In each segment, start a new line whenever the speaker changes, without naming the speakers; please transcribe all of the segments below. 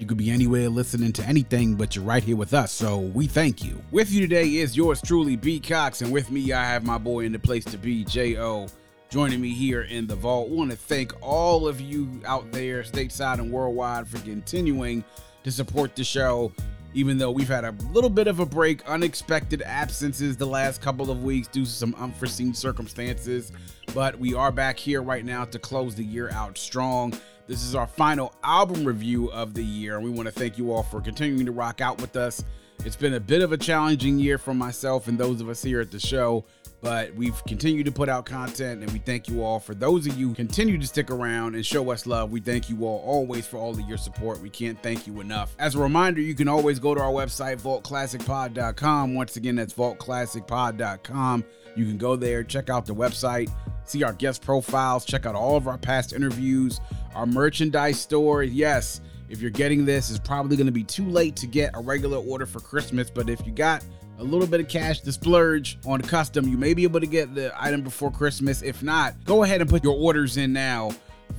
You could be anywhere listening to anything, but you're right here with us, so we thank you. With you today is yours truly, B. Cox, and with me I have my boy in the place to be, J.O. Joining me here in the vault. want to thank all of you out there, stateside and worldwide, for continuing to support the show even though we've had a little bit of a break, unexpected absences the last couple of weeks due to some unforeseen circumstances. But we are back here right now to close the year out strong. This is our final album review of the year, and we want to thank you all for continuing to rock out with us. It's been a bit of a challenging year for myself and those of us here at the show but we've continued to put out content and we thank you all. For those of you continue to stick around and show us love we thank you all always for all of your support. We can't thank you enough. As a reminder you can always go to our website vaultclassicpod.com once again that's vaultclassicpod.com you can go there check out the website see our guest profiles check out all of our past interviews our merchandise store yes if you're getting this it's probably going to be too late to get a regular order for christmas but if you got a little bit of cash to splurge on custom. You may be able to get the item before Christmas. If not, go ahead and put your orders in now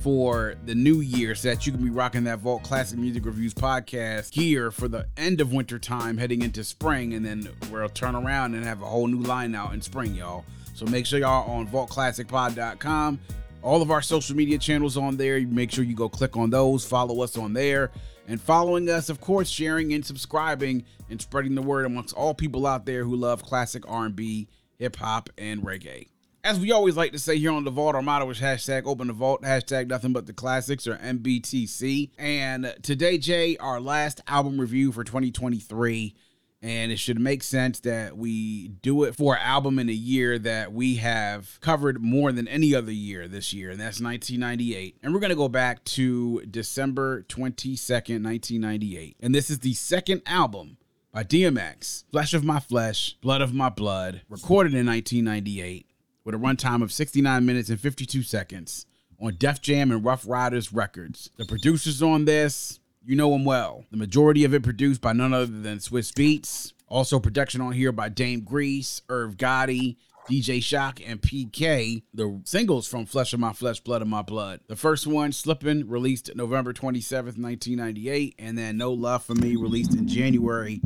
for the new year so that you can be rocking that Vault Classic Music Reviews podcast here for the end of winter time heading into spring and then we'll turn around and have a whole new line out in spring y'all. So make sure y'all on vaultclassicpod.com all of our social media channels on there. Make sure you go click on those. Follow us on there. And following us, of course, sharing and subscribing and spreading the word amongst all people out there who love classic R&B, hip hop, and reggae. As we always like to say here on the Vault, our motto is hashtag open the vault, hashtag nothing but the classics or MBTC. And today, Jay, our last album review for 2023 and it should make sense that we do it for an album in a year that we have covered more than any other year this year, and that's 1998. And we're going to go back to December 22nd, 1998. And this is the second album by DMX, Flesh of My Flesh, Blood of My Blood, recorded in 1998 with a runtime of 69 minutes and 52 seconds on Def Jam and Ruff Ryders Records. The producers on this, you know them well. The majority of it produced by none other than Swizz Beatz. Also production on here by Dame Grease, Irv Gotti, DJ Shok, and PK. The singles from Flesh of My Flesh, Blood of My Blood. The first one, Slippin', released November 27th, 1998, and then No Love for Me, released in January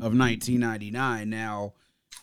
of 1999. Now,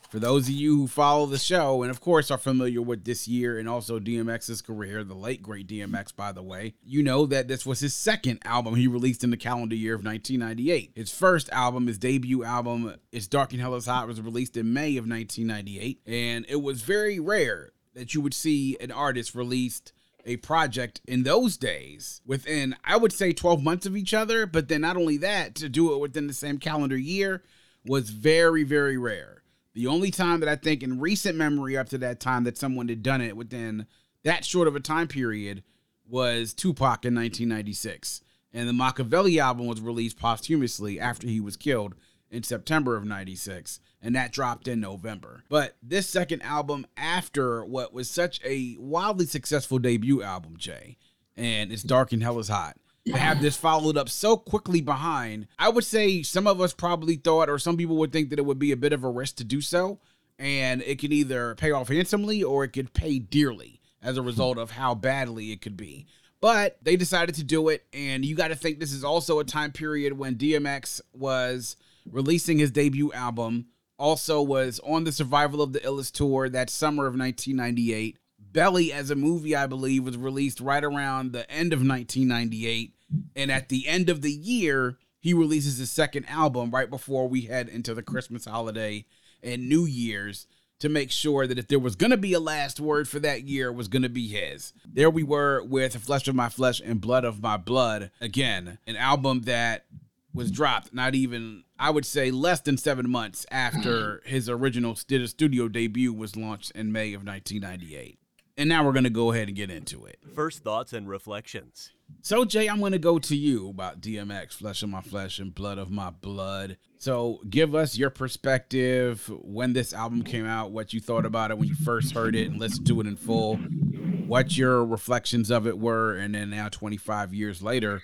for those of you who follow the show and, of course, are familiar with this year and also DMX's career, the late great DMX, by the way, you know that this was his second album he released in the calendar year of 1998. His first album, his debut album, It's Dark and Hell is Hot, was released in May of 1998. And it was very rare that you would see an artist released a project in those days within, I would say, 12 months of each other. But then not only that, to do it within the same calendar year was very, very rare. The only time that I think in recent memory up to that time that someone had done it within that short of a time period was Tupac in 1996. And the Machiavelli album was released posthumously after he was killed in September of 96 and that dropped in November. But this second album after what was such a wildly successful debut album, Jay, and it's Dark and Hell is Hot to have this followed up so quickly behind, I would say some of us probably thought, or some people would think that it would be a bit of a risk to do so. And it could either pay off handsomely or it could pay dearly as a result of how badly it could be. But they decided to do it. And you got to think this is also a time period when DMX was releasing his debut album, also was on the Survival of the Illest tour that summer of 1998. Belly as a movie, I believe, was released right around the end of 1998. And at the end of the year, he releases his second album right before we head into the Christmas holiday and New Year's to make sure that if there was going to be a last word for that year, was going to be his. There we were with Flesh of My Flesh and Blood of My Blood. Again, an album that was dropped not even, I would say, less than seven months after his original studio debut was launched in May of 1998 And now we're going to go ahead and get into it.
First thoughts and reflections.
So, Jay, I'm going to go to you about DMX, Flesh of My Flesh and Blood of My Blood. So, give us your perspective when this album came out, what you thought about it when you first heard it and listened to it in full, what your reflections of it were, and then now 25 years later,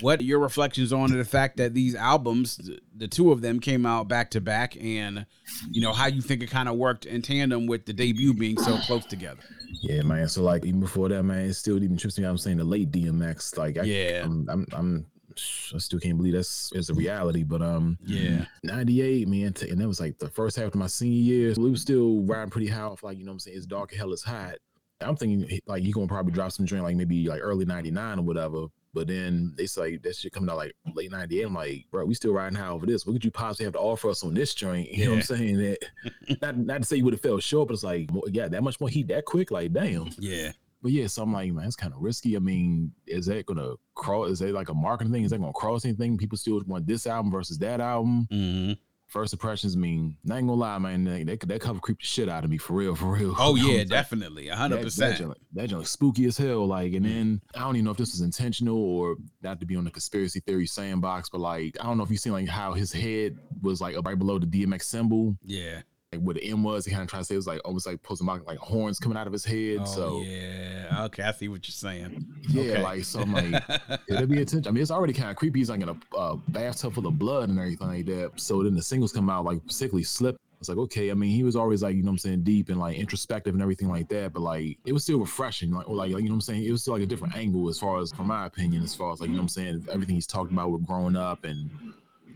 what your reflections on the fact that these albums, the two of them came out back to back, and you know how you think it kind of worked in tandem with the debut being so close together.
Yeah, man. So like even before that, man, it still even trips me. I'm saying the late DMX, like I,
yeah,
I'm, I'm, I'm I still can't believe that's is a reality. But um,
yeah,
'98, man, and that was like the first half of my senior year. We was still riding pretty high off, like you know, what I'm saying it's dark, hell is hot. I'm thinking like he gonna probably drop some joint like maybe like early '99 or whatever. But then they say that shit coming out like late 98. I'm like, bro, we still riding high over this. What could you possibly have to offer us on this joint? You yeah. know what I'm saying? That not not to say you would have felt short, but it's like, yeah, that much more heat that quick, like damn.
Yeah.
But yeah, so I'm like, man, it's kind of risky. I mean, is that gonna cross? Is that like a marketing thing? Is that gonna cross anything? People still want this album versus that album.
Mm-hmm
first impressions mean not gonna lie, man. They, they that cover creep the shit out of me for real, for real.
Oh yeah, definitely, hundred percent.
That joint spooky as hell. Like, and then I don't even know if this was intentional or not to be on the conspiracy theory sandbox, but like I don't know if you seen like how his head was like right below the DMX symbol.
Yeah
like what the M was. He kind of trying to say it was like almost like posting like like horns coming out of his head.
Oh,
so
yeah, okay, I see what you're saying.
Yeah,
okay.
like so I'm like, it'll be attention. I mean, it's already kind of creepy. He's like in a uh, bathtub full of blood and everything like that. So then the singles come out like particularly slip. It's like okay. I mean, he was always like you know what I'm saying deep and like introspective and everything like that. But like it was still refreshing. Like or like, like you know what I'm saying. It was still like a different angle as far as from my opinion as far as like you know what I'm saying everything he's talked about with growing up and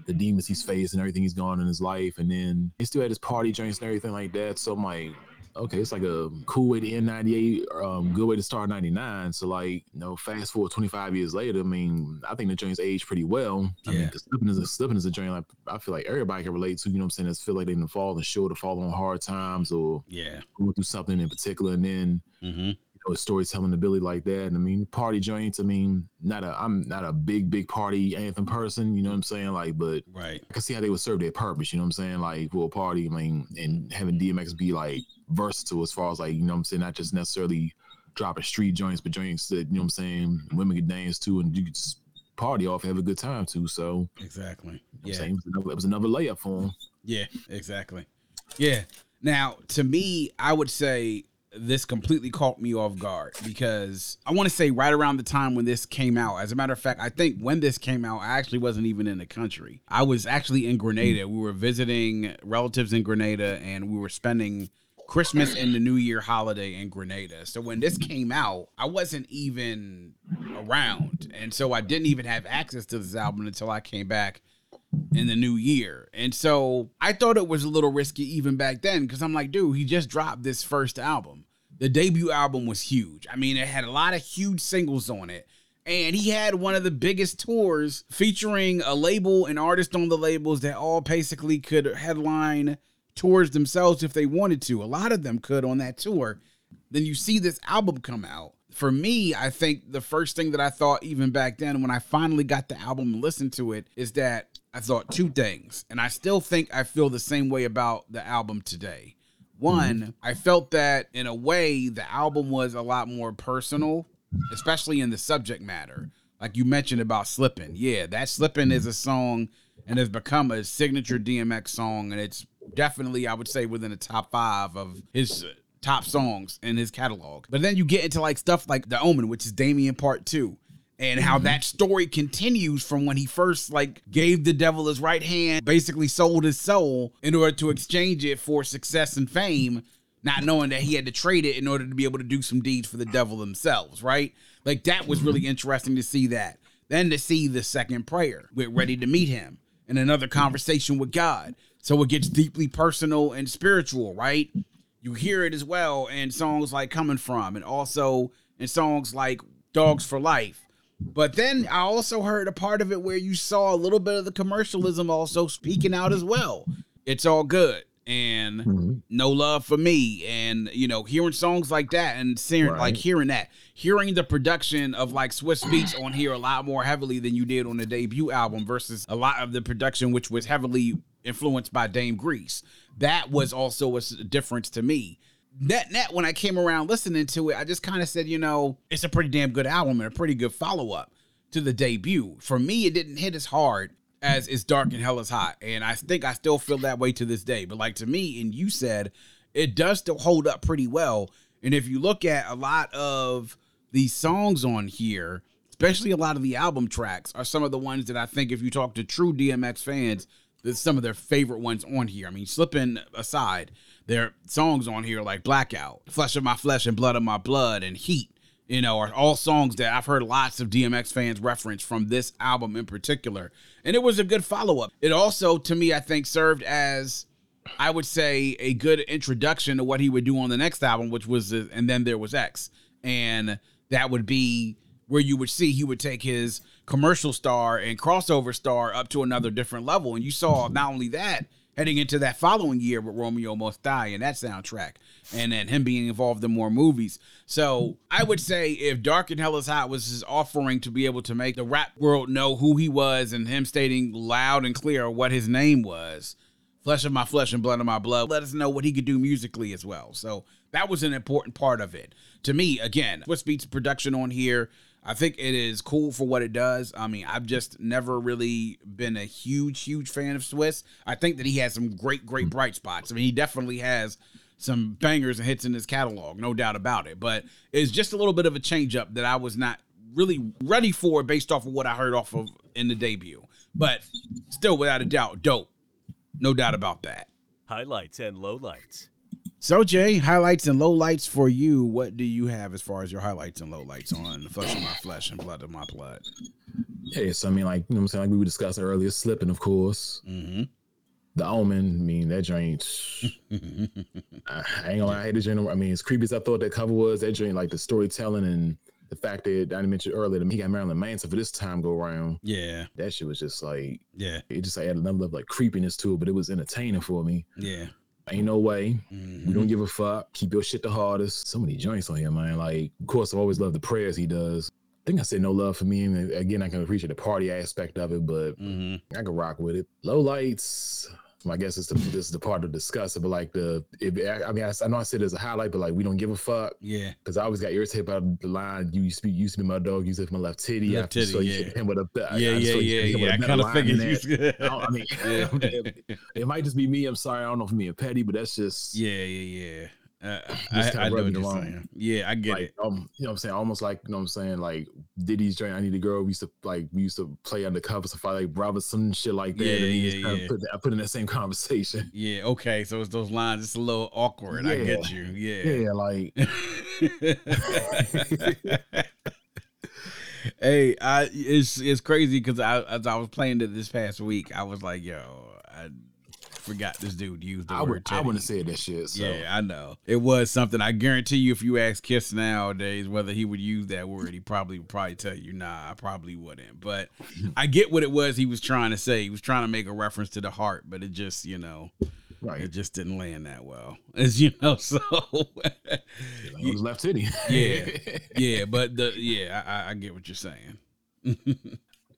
the demons he's faced and everything he's gone in his life. And then he still had his party joints and everything like that. So I'm like, okay, it's like a cool way to end 98, um, good way to start 99. So like, you know, fast forward 25 years later, I mean, I think the joints aged pretty well. I
yeah.
mean, the slipping is a slipping is a joint like I feel like everybody can relate to, you know what I'm saying? It's feel like they didn't fall and short or fall on hard times or
yeah,
go through something in particular. And then
mm-hmm
know, storytelling ability like that. And I mean, party joints. I mean, not a I'm not a big big party anthem person. You know what I'm saying? Like, but
right,
I can see how they would serve their purpose. You know what I'm saying? Like for a party. I mean, and having DMX be like versatile as far as like you know what I'm saying, not just necessarily dropping street joints, but joints that you know what I'm saying women could dance to and you could just party off, have a good time too. So
exactly,
yeah, it was, another, it was another layup for him.
Yeah, exactly. Yeah. Now, to me, I would say this completely caught me off guard because I want to say right around the time when this came out. As a matter of fact, I think when this came out, I actually wasn't even in the country. I was actually in Grenada. We were visiting relatives in Grenada and we were spending Christmas and the New Year holiday in Grenada. So when this came out, I wasn't even around. And so I didn't even have access to this album until I came back in the new year. And so I thought it was a little risky even back then because I'm like, dude, he just dropped this first album. The debut album was huge. I mean, it had a lot of huge singles on it. And he had one of the biggest tours featuring a label and artist on the labels that all basically could headline tours themselves if they wanted to. A lot of them could on that tour. Then you see this album come out. For me, I think the first thing that I thought even back then when I finally got the album and listened to it is that I thought two things, and I still think I feel the same way about the album today. One, mm-hmm. I felt that in a way the album was a lot more personal, especially in the subject matter. Like you mentioned about slipping. Yeah, that slipping is a song and has become a signature DMX song, and it's definitely, I would say, within the top five of his top songs in his catalog. But then you get into like stuff like The Omen, which is Damien Part 2 and how mm-hmm. that story continues from when he first like gave the devil his right hand, basically sold his soul in order to exchange it for success and fame, not knowing that he had to trade it in order to be able to do some deeds for the devil themselves, right? Like that was really mm-hmm. interesting to see that. Then to see the second prayer we're ready to meet him and another conversation with God. So it gets deeply personal and spiritual, right? You hear it as well in songs like Coming From and also in songs like Dogs for Life but then I also heard a part of it where you saw a little bit of the commercialism also speaking out as well. It's all good and mm-hmm. no love for me and you know hearing songs like that and seeing right. like hearing that hearing the production of like Swizz Beatz on here a lot more heavily than you did on the debut album versus a lot of the production which was heavily influenced by Dame Grease that was also a difference to me net net when I came around listening to it, I just kind of said, you know, it's a pretty damn good album and a pretty good follow up to the debut. For me, it didn't hit as hard as It's Dark and Hell is Hot. And I think I still feel that way to this day. But like to me, and you said, it does still hold up pretty well. And if you look at a lot of these songs on here, especially a lot of the album tracks, are some of the ones that I think if you talk to true DMX fans, that's some of their favorite ones on here. I mean, slipping aside, there are songs on here like Blackout, Flesh of My Flesh and Blood of My Blood, and Heat, you know, are all songs that I've heard lots of DMX fans reference from this album in particular. And it was a good follow up. It also, to me, I think served as, I would say, a good introduction to what he would do on the next album, which was, uh, and then there was X. And that would be where you would see he would take his commercial star and crossover star up to another different level. And you saw not only that heading into that following year with Romeo Must Die and that soundtrack, and then him being involved in more movies. So I would say if Dark and Hell is Hot was his offering to be able to make the rap world know who he was and him stating loud and clear what his name was, flesh of my flesh and blood of my blood, let us know what he could do musically as well. So that was an important part of it. To me, again, Swizz Beatz production on here I think it is cool for what it does. I mean, I've just never really been a huge, huge fan of Swizz. I think that he has some great, great hmm. bright spots. I mean, he definitely has some bangers and hits in his catalog, no doubt about it. But it's just a little bit of a change up that I was not really ready for based off of what I heard off of in the debut. But still, without a doubt, dope. No doubt about that.
Highlights and lowlights.
So Jay, highlights and lowlights for you. What do you have as far as your highlights and lowlights on the Flesh of My Flesh and Blood of My Blood?
Yeah, so I mean, like you know, what I'm saying like we were discussing earlier, slipping, of course.
Mm-hmm.
The Omen, I mean, that joint. I ain't gonna lie, I hate the joint. I mean, as creepy as I thought that cover was, that joint, like the storytelling and the fact that I mentioned earlier, that he got Marilyn Manson for this time go around.
Yeah,
that shit was just like,
yeah,
it just like, added another level of like creepiness to it, but it was entertaining for me.
Yeah.
Ain't no way.
Mm-hmm.
We don't give a fuck. Keep your shit the hardest. So many joints on here, man. Like, of course, I've always love the prayers he does. I think I said no love for me. And again, I can appreciate the party aspect of it, but
mm-hmm.
I can rock with it. Low lights. I guess it's the, this is the part to discuss it, but like the, if, I mean, I, I know I said it's a highlight, but like we don't give a fuck.
Yeah.
Because I always got irritated by the line. You used to be, used to be my dog. You said my left titty.
Left titty.
So
yeah.
Him with a,
yeah, yeah, yeah, yeah. I kind of figured you.
I, I mean,
yeah.
it, it might just be me. I'm sorry. I don't know if I'm being petty, but that's just.
Yeah, yeah, yeah. Uh, I, I know what you're saying. Yeah, I get
like,
it.
Um, you know what I'm saying? Almost like, you know what I'm saying? Like Diddy's joint, I Need a Girl. We used to like, we used to play undercover, so like some shit like that.
Yeah, yeah, yeah.
Put, I put in that same conversation.
Yeah, okay. So it's those lines, it's a little awkward.
Yeah.
I get you. Yeah.
Yeah, like.
hey, I it's it's crazy because I as I was playing it this past week, I was like, yo, I forgot this dude used the
I
word.
would, I wouldn't have said that shit. So.
Yeah, I know. It was something. I guarantee you, if you ask Kiss nowadays whether he would use that word, he probably would probably tell you, nah, I probably wouldn't. But I get what it was he was trying to say. He was trying to make a reference to the heart, but it just, you know,
Right.
it just didn't land that well. As you know, so
It was left titty.
Yeah. yeah, but the yeah, I- I get what you're saying.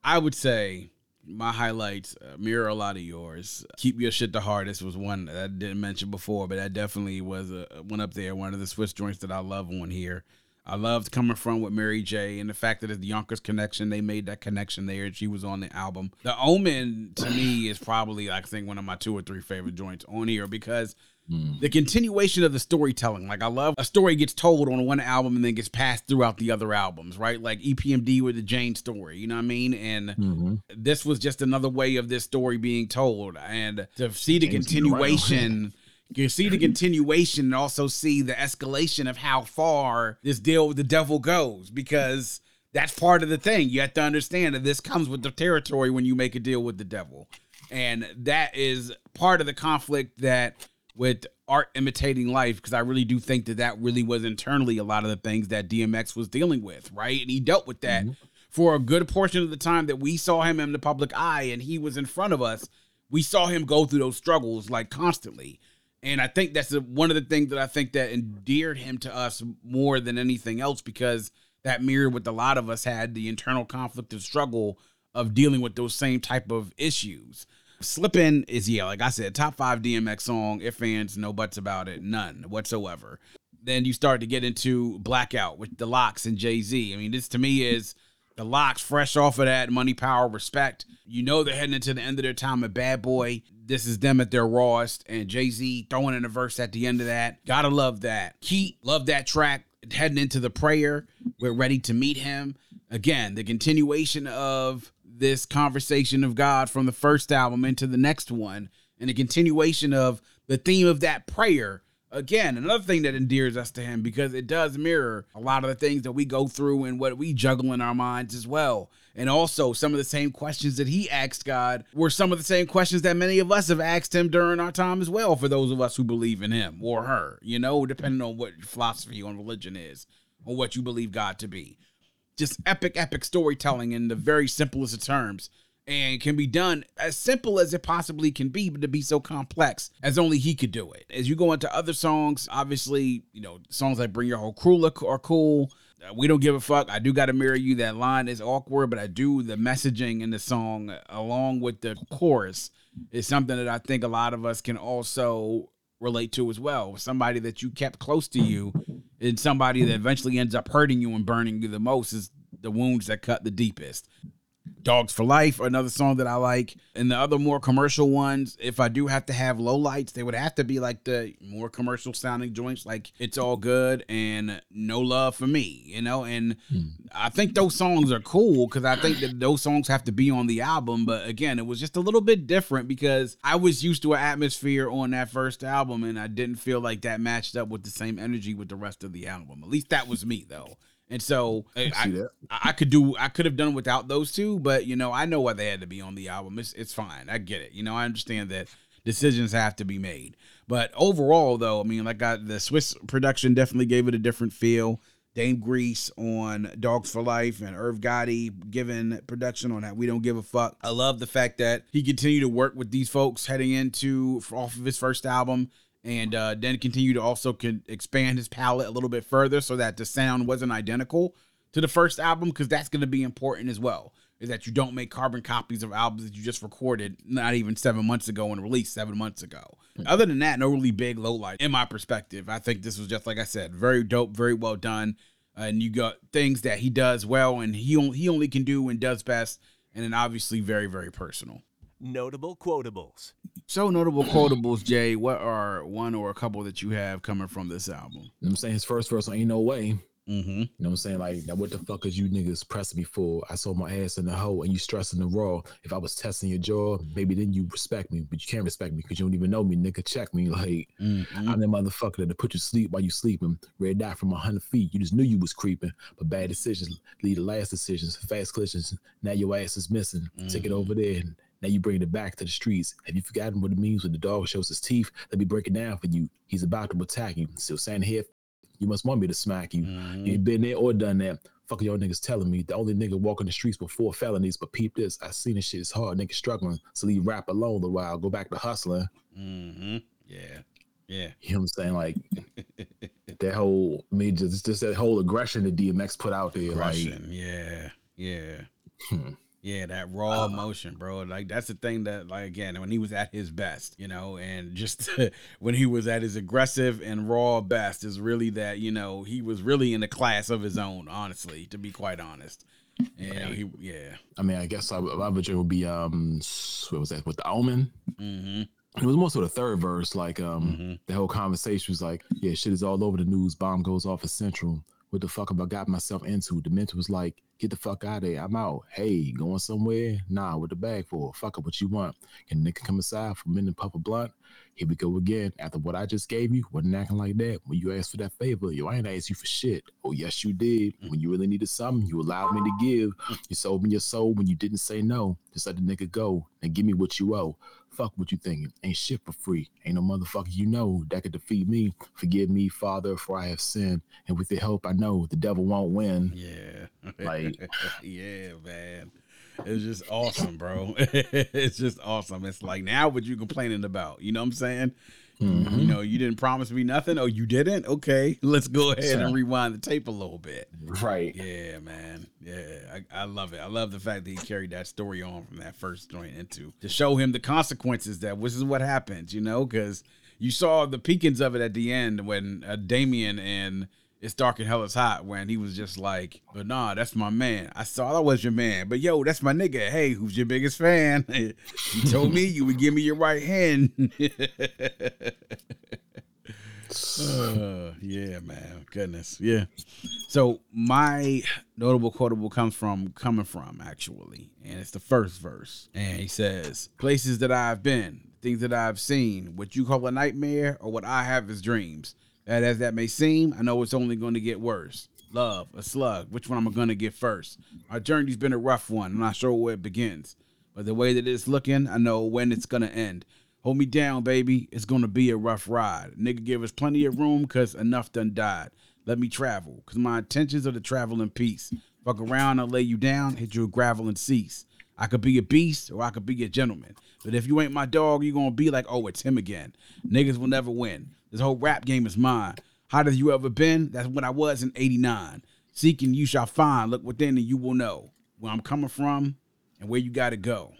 I would say my highlights uh, mirror a lot of yours. Keep your shit the hardest was one that I didn't mention before, but that definitely was a one up there. One of the Swizz joints that I love on here. I loved coming from with Mary J. and the fact that it's the Yonkers connection. They made that connection there, and she was on the album. The Omen to me is probably I think one of my two or three favorite joints on here because
Mm.
the continuation of the storytelling. Like I love a story gets told on one album and then gets passed throughout the other albums, right? Like EPMD with the Jane story, you know what I mean? And
Mhm.
this was just another way of this story being told. And to see the
James, you're right on.
continuation, you see the continuation and also see the escalation of how far this deal with the devil goes because that's part of the thing. You have to understand that this comes with the territory when you make a deal with the devil. And that is part of the conflict that with art imitating life because I really do think that that really was internally a lot of the things that DMX was dealing with, right? And he dealt with that mm-hmm. for a good portion of the time that we saw him in the public eye and he was in front of us. We saw him go through those struggles like constantly. And I think that's one of the things that I think that endeared him to us more than anything else because that mirrored what a lot of us had the internal conflict and struggle of dealing with those same type of issues. Slippin' is yeah, like I said, top five DMX song. If fans, no buts about it, none whatsoever. Then you start to get into Blackout with the LOX and Jay Z. I mean, this to me is the LOX fresh off of that money, power, respect. You know they're heading into the end of their time at Bad Boy. This is them at their rawest, and Jay Z throwing in a verse at the end of that. Gotta love that. Heat, love that track. Heading into the prayer, we're ready to meet him again. The continuation of this conversation of God from the first album into the next one, and a continuation of the theme of that prayer. Again, another thing that endears us to him because it does mirror a lot of the things that we go through and what we juggle in our minds as well. And also, some of the same questions that he asked God were some of the same questions that many of us have asked him during our time as well, for those of us who believe in him or her, you know, depending on what philosophy on religion is or what you believe God to be just epic, epic storytelling in the very simplest of terms. And can be done as simple as it possibly can be, but to be so complex as only he could do it. As you go into other songs, obviously, you know, songs like Bring Your Whole Crew look are cool. Uh, we don't give a fuck. I do got to mirror you. That line is awkward, but I do the messaging in the song along with the chorus is something that I think a lot of us can also relate to as well. Somebody that you kept close to you and somebody that eventually ends up hurting you and burning you the most is the wounds that cut the deepest. Dogs for Life, another song that I like. And the other more commercial ones, if I do have to have low lights, they would have to be like the more commercial sounding joints, like It's All Good and No Love for Me, you know? And hmm. I think those songs are cool because I think that those songs have to be on the album. But again, it was just a little bit different because I was used to an atmosphere on that first album and I didn't feel like that matched up with the same energy with the rest of the album. At least that was me, though. And so I, I, I, could do I could have done without those two, but you know I know why they had to be on the album. It's it's fine. I get it. You know I understand that decisions have to be made. But overall, though, I mean, like I, the Swizz production definitely gave it a different feel. Dame Grease on Dogs for Life and Irv Gotti giving production on that. We don't give a fuck. I love the fact that he continued to work with these folks heading into off of his first album and uh, then continue to also can expand his palette a little bit further so that the sound wasn't identical to the first album because that's going to be important as well is that you don't make carbon copies of albums that you just recorded not even seven months ago and released seven months ago. Mm-hmm. other than that no really big low light in my perspective. I think this was just like i said very dope very well done uh, and you got things that he does well and he only, he only can do and does best and then obviously very very personal
notable quotables.
So notable quotables, Jay. What are one or a couple that you have coming from this album? You
know I'm saying his first verse Ain't No Way.
Mm-hmm.
You know what I'm saying? Like, now what the fuck is you niggas pressing me for? I saw my ass in the hole and you stressing the raw. If I was testing your jaw, maybe then you respect me, but you can't respect me because you don't even know me, nigga. Check me. Like, mm-hmm. I'm the motherfucker that put you sleep while you sleeping. Red dot from a hundred feet. You just knew you was creeping, but bad decisions lead to last decisions, fast collisions. Now your ass is missing. Mm-hmm. Take it over there. Now you bring it back to the streets. Have you forgotten what it means when the dog shows his teeth? Let me break it down for you. He's about to attack you. Still saying here, you must want me to smack you. Mm-hmm. You ain't been there or done that. Fuck y'all niggas telling me the only nigga walking the streets with four felonies. But peep this, I seen this shit is hard. Niggas struggling. So leave rap alone a while. Go back to hustling.
Mm-hmm. Yeah. Yeah.
You know what I'm saying? Like that whole I mean just just that whole aggression that DMX put out there. Aggression.
Like yeah. Yeah. Hmm. Yeah, that raw uh, emotion, bro. Like that's the thing that, like, again, when he was at his best, you know, and just when he was at his aggressive and raw best, is really that, you know, he was really in a class of his own. Honestly, to be quite honest. Right. he, yeah.
I mean, I guess I, my version would be um, what was that with the Omen?
Mm-hmm.
It was more so the third verse, like um, mm-hmm. the whole conversation was like, yeah, shit is all over the news. Bomb goes off at Central. What the fuck have I got myself into? The mentor was like, Get the fuck out of there. I'm out. Hey, going somewhere? Nah, with the bag for? Fuck up what you want. Can nigga come aside for a minute puff a blunt? Here we go again. After what I just gave you, wasn't acting like that. When you asked for that favor, yo, I ain't asked you for shit. Oh, yes, you did. Mm. When you really needed something, you allowed me to give. You sold me your soul when you didn't say no. Just let the nigga go and give me what you owe. Fuck what you thinking. Ain't shit for free. Ain't no motherfucker you know that could defeat me. Forgive me, Father, for I have sinned. And with your help, I know the devil won't win.
Yeah.
Like,
yeah, man. it's just awesome, bro. it's just awesome. It's like now what you complaining about? You know what I'm saying? Mm-hmm. You know, you didn't promise me nothing. Oh, you didn't? Okay, let's go ahead and rewind the tape a little bit.
Right.
Yeah, man. Yeah, I, I, love it. I love the fact that he carried that story on from that first joint into to show him the consequences that this is what happens. You know, because you saw the peekings of it at the end when uh, Damien and it's dark and hell is hot when he was just like, but nah, that's my man. I saw that was your man, but yo, that's my nigga. Hey, who's your biggest fan? you told me you would give me your right hand. uh, yeah, man. Goodness. Yeah. So my notable quotable comes from coming from actually, and it's the first verse. And he says, Places that I've been, things that I've seen, what you call a nightmare or what I have as dreams as that may seem, I know it's only going to get worse. Love, a slug. Which one am I going to get first? Our journey's been a rough one. I'm not sure where it begins. But the way that it's looking, I know when it's going to end. Hold me down, baby. It's going to be a rough ride. Nigga, give us plenty of room because enough done died. Let me travel because my intentions are to travel in peace. Fuck around, I'll lay you down, hit you with gravel and cease. I could be a beast or I could be a gentleman. But if you ain't my dog, you're to be like, oh, it's him again. Niggas will never win. This whole rap game is mine. How have you ever been? That's what I was in 89. Seeking you shall find. Look within and you will know where I'm coming from and where you got to go.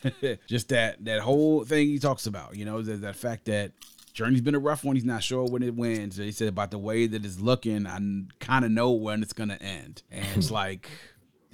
Just that that whole thing he talks about, you know, that, that fact that journey's been a rough one. He's not sure when it wins. He said about the way that it's looking, I kind of know when it's gonna end. And it's like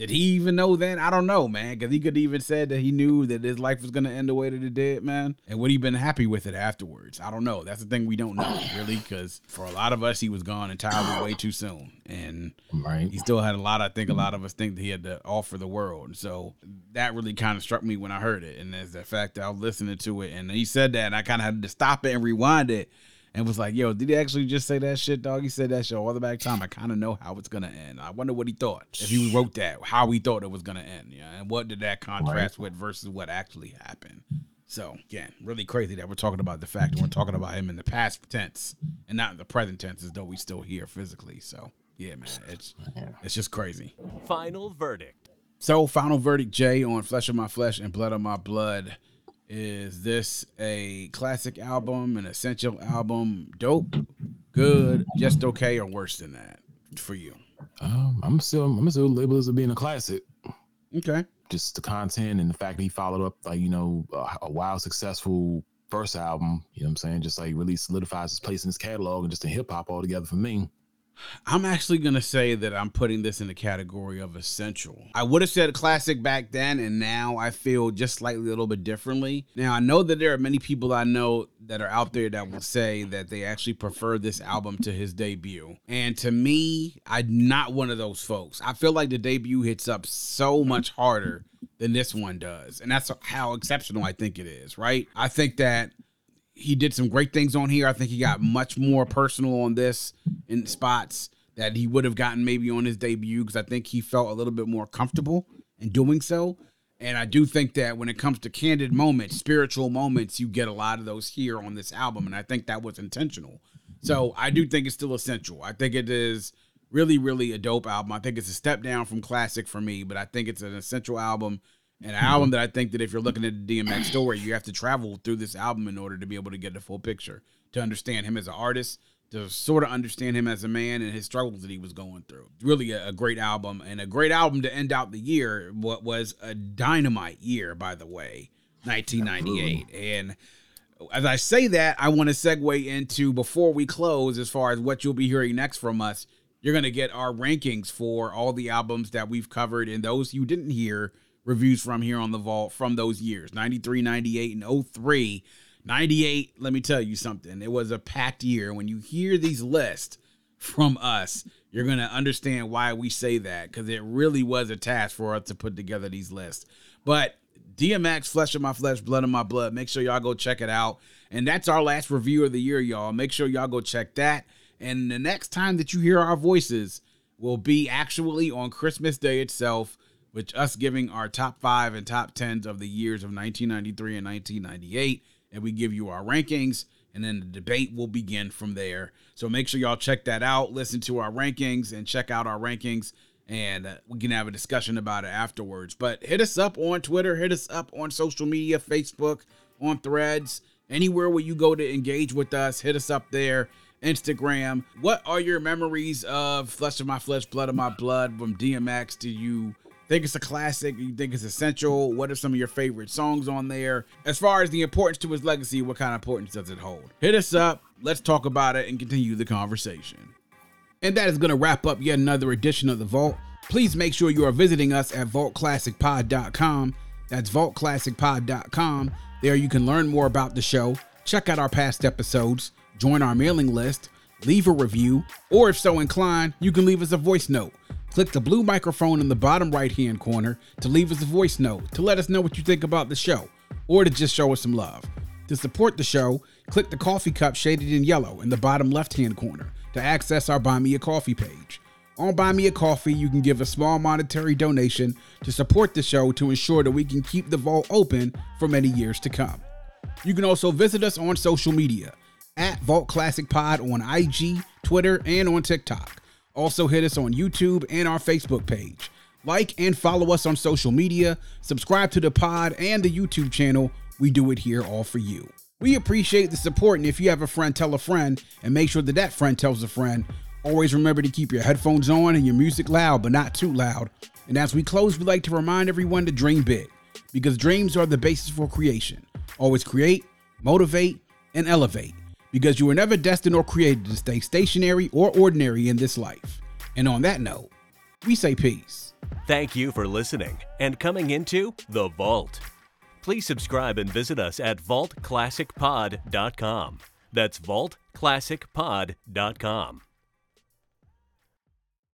did he even know then? I don't know, man. Because he could even said that he knew that his life was gonna end the way that it did, man. And would he been happy with it afterwards? I don't know. That's the thing we don't know, really. Because for a lot of us, he was gone entirely way too soon, and right. he still had a lot. I think a lot of us think that he had to offer the world. And so that really kind of struck me when I heard it, and there's the fact that I was listening to it, and he said that, and I kind of had to stop it and rewind it and was like, "Yo, did he actually just say that shit, dog? He said that shit all the back time. I kind of know how it's gonna end. I wonder what he thought if he wrote that, how he thought it was gonna end, yeah, and what did that contrast right. with versus what actually happened. So again, really crazy that we're talking about the fact that we're talking about him in the past tense and not in the present tense, as though we still here physically. So yeah, man, it's it's just crazy.
Final verdict.
So final verdict, Jay, on Flesh of My Flesh and Blood of My Blood. Is this a classic album, an essential album, dope, good, just okay, or worse than that for you?
Um, I'm still I'm still label as being a classic.
Okay.
Just the content and the fact that he followed up like, you know, a, a wild successful first album, you know what I'm saying? Just like really solidifies his place in his catalog and just in hip hop altogether for me.
I'm actually going to say that I'm putting this in the category of essential. I would have said classic back then, and now I feel just slightly a little bit differently. Now, I know that there are many people I know that are out there that will say that they actually prefer this album to his debut. And to me, I'm not one of those folks. I feel like the debut hits up so much harder than this one does. And that's how exceptional I think it is, right? I think that he did some great things on here. I think he got much more personal on this in spots that he would have gotten maybe on his debut because I think he felt a little bit more comfortable in doing so. And I do think that when it comes to candid moments, spiritual moments, you get a lot of those here on this album. And I think that was intentional. So I do think it's still essential. I think it is really, really a dope album. I think it's a step down from classic for me, but I think it's an essential album an album that I think that if you're looking at the DMX story, you have to travel through this album in order to be able to get the full picture, to understand him as an artist, to sort of understand him as a man and his struggles that he was going through. Really a, a great album and a great album to end out the year. What was a dynamite year, by the way, 1998. And as I say that, I want to segue into before we close, as far as what you'll be hearing next from us. You're going to get our rankings for all the albums that we've covered and those you didn't hear reviews from here on the vault from those years 93 98 and 03 98 let me tell you something. It was a packed year. When you hear these lists from us you're going to understand why we say that because it really was a task for us to put together these lists. But dmx flesh of my flesh blood of my blood make sure y'all go check it out. And that's our last review of the year y'all. Make sure y'all go check that. And the next time that you hear our voices will be actually on christmas day itself with us giving our top five and top tens of the years of 1993 and 1998. And we give you our rankings, and then the debate will begin from there. So make sure y'all check that out, listen to our rankings, and check out our rankings. and uh, we can have a discussion about it afterwards. But hit us up on Twitter, hit us up on social media, Facebook, on threads, anywhere where you go to engage with us, hit us up there. Instagram. What are your memories of Flesh of My Flesh, Blood of My Blood from DMX? Do you think it's a classic? You think it's essential? What are some of your favorite songs on there? As far as the importance to his legacy, what kind of importance does it hold? Hit us up. Let's talk about it and continue the conversation. And that is going to wrap up yet another edition of The Vault. Please make sure you are visiting us at vaultclassicpod.com. That's vaultclassicpod.com. There you can learn more about the show, check out our past episodes, join our mailing list, leave a review, or if so inclined, you can leave us a voice note. Click the blue microphone in the bottom right hand corner to leave us a voice note to let us know what you think about the show, or to just show us some love. To support the show, click the coffee cup shaded in yellow in the bottom left hand corner to access our Buy Me a Coffee page. On Buy Me a Coffee, you can give a small monetary donation to support the show to ensure that we can keep the vault open for many years to come. You can also visit us on social media at Vault Classic Pod on IG, Twitter, and on TikTok. Also, hit us on YouTube and our Facebook page. Like and follow us on social media, subscribe to the pod and the YouTube channel. We do it here all for you. We appreciate the support, and if you have a friend, tell a friend, and make sure that that friend tells a friend. Always remember to keep your headphones on and your music loud, but not too loud. And as we close, we like to remind everyone to dream big, because dreams are the basis for creation. Always create, motivate, and elevate, because you were never destined or created to stay stationary or ordinary in this life. And on that note, we say peace.
Thank you for listening and coming into The Vault. Please subscribe and visit us at vaultclassicpod.com. That's vaultclassicpod.com.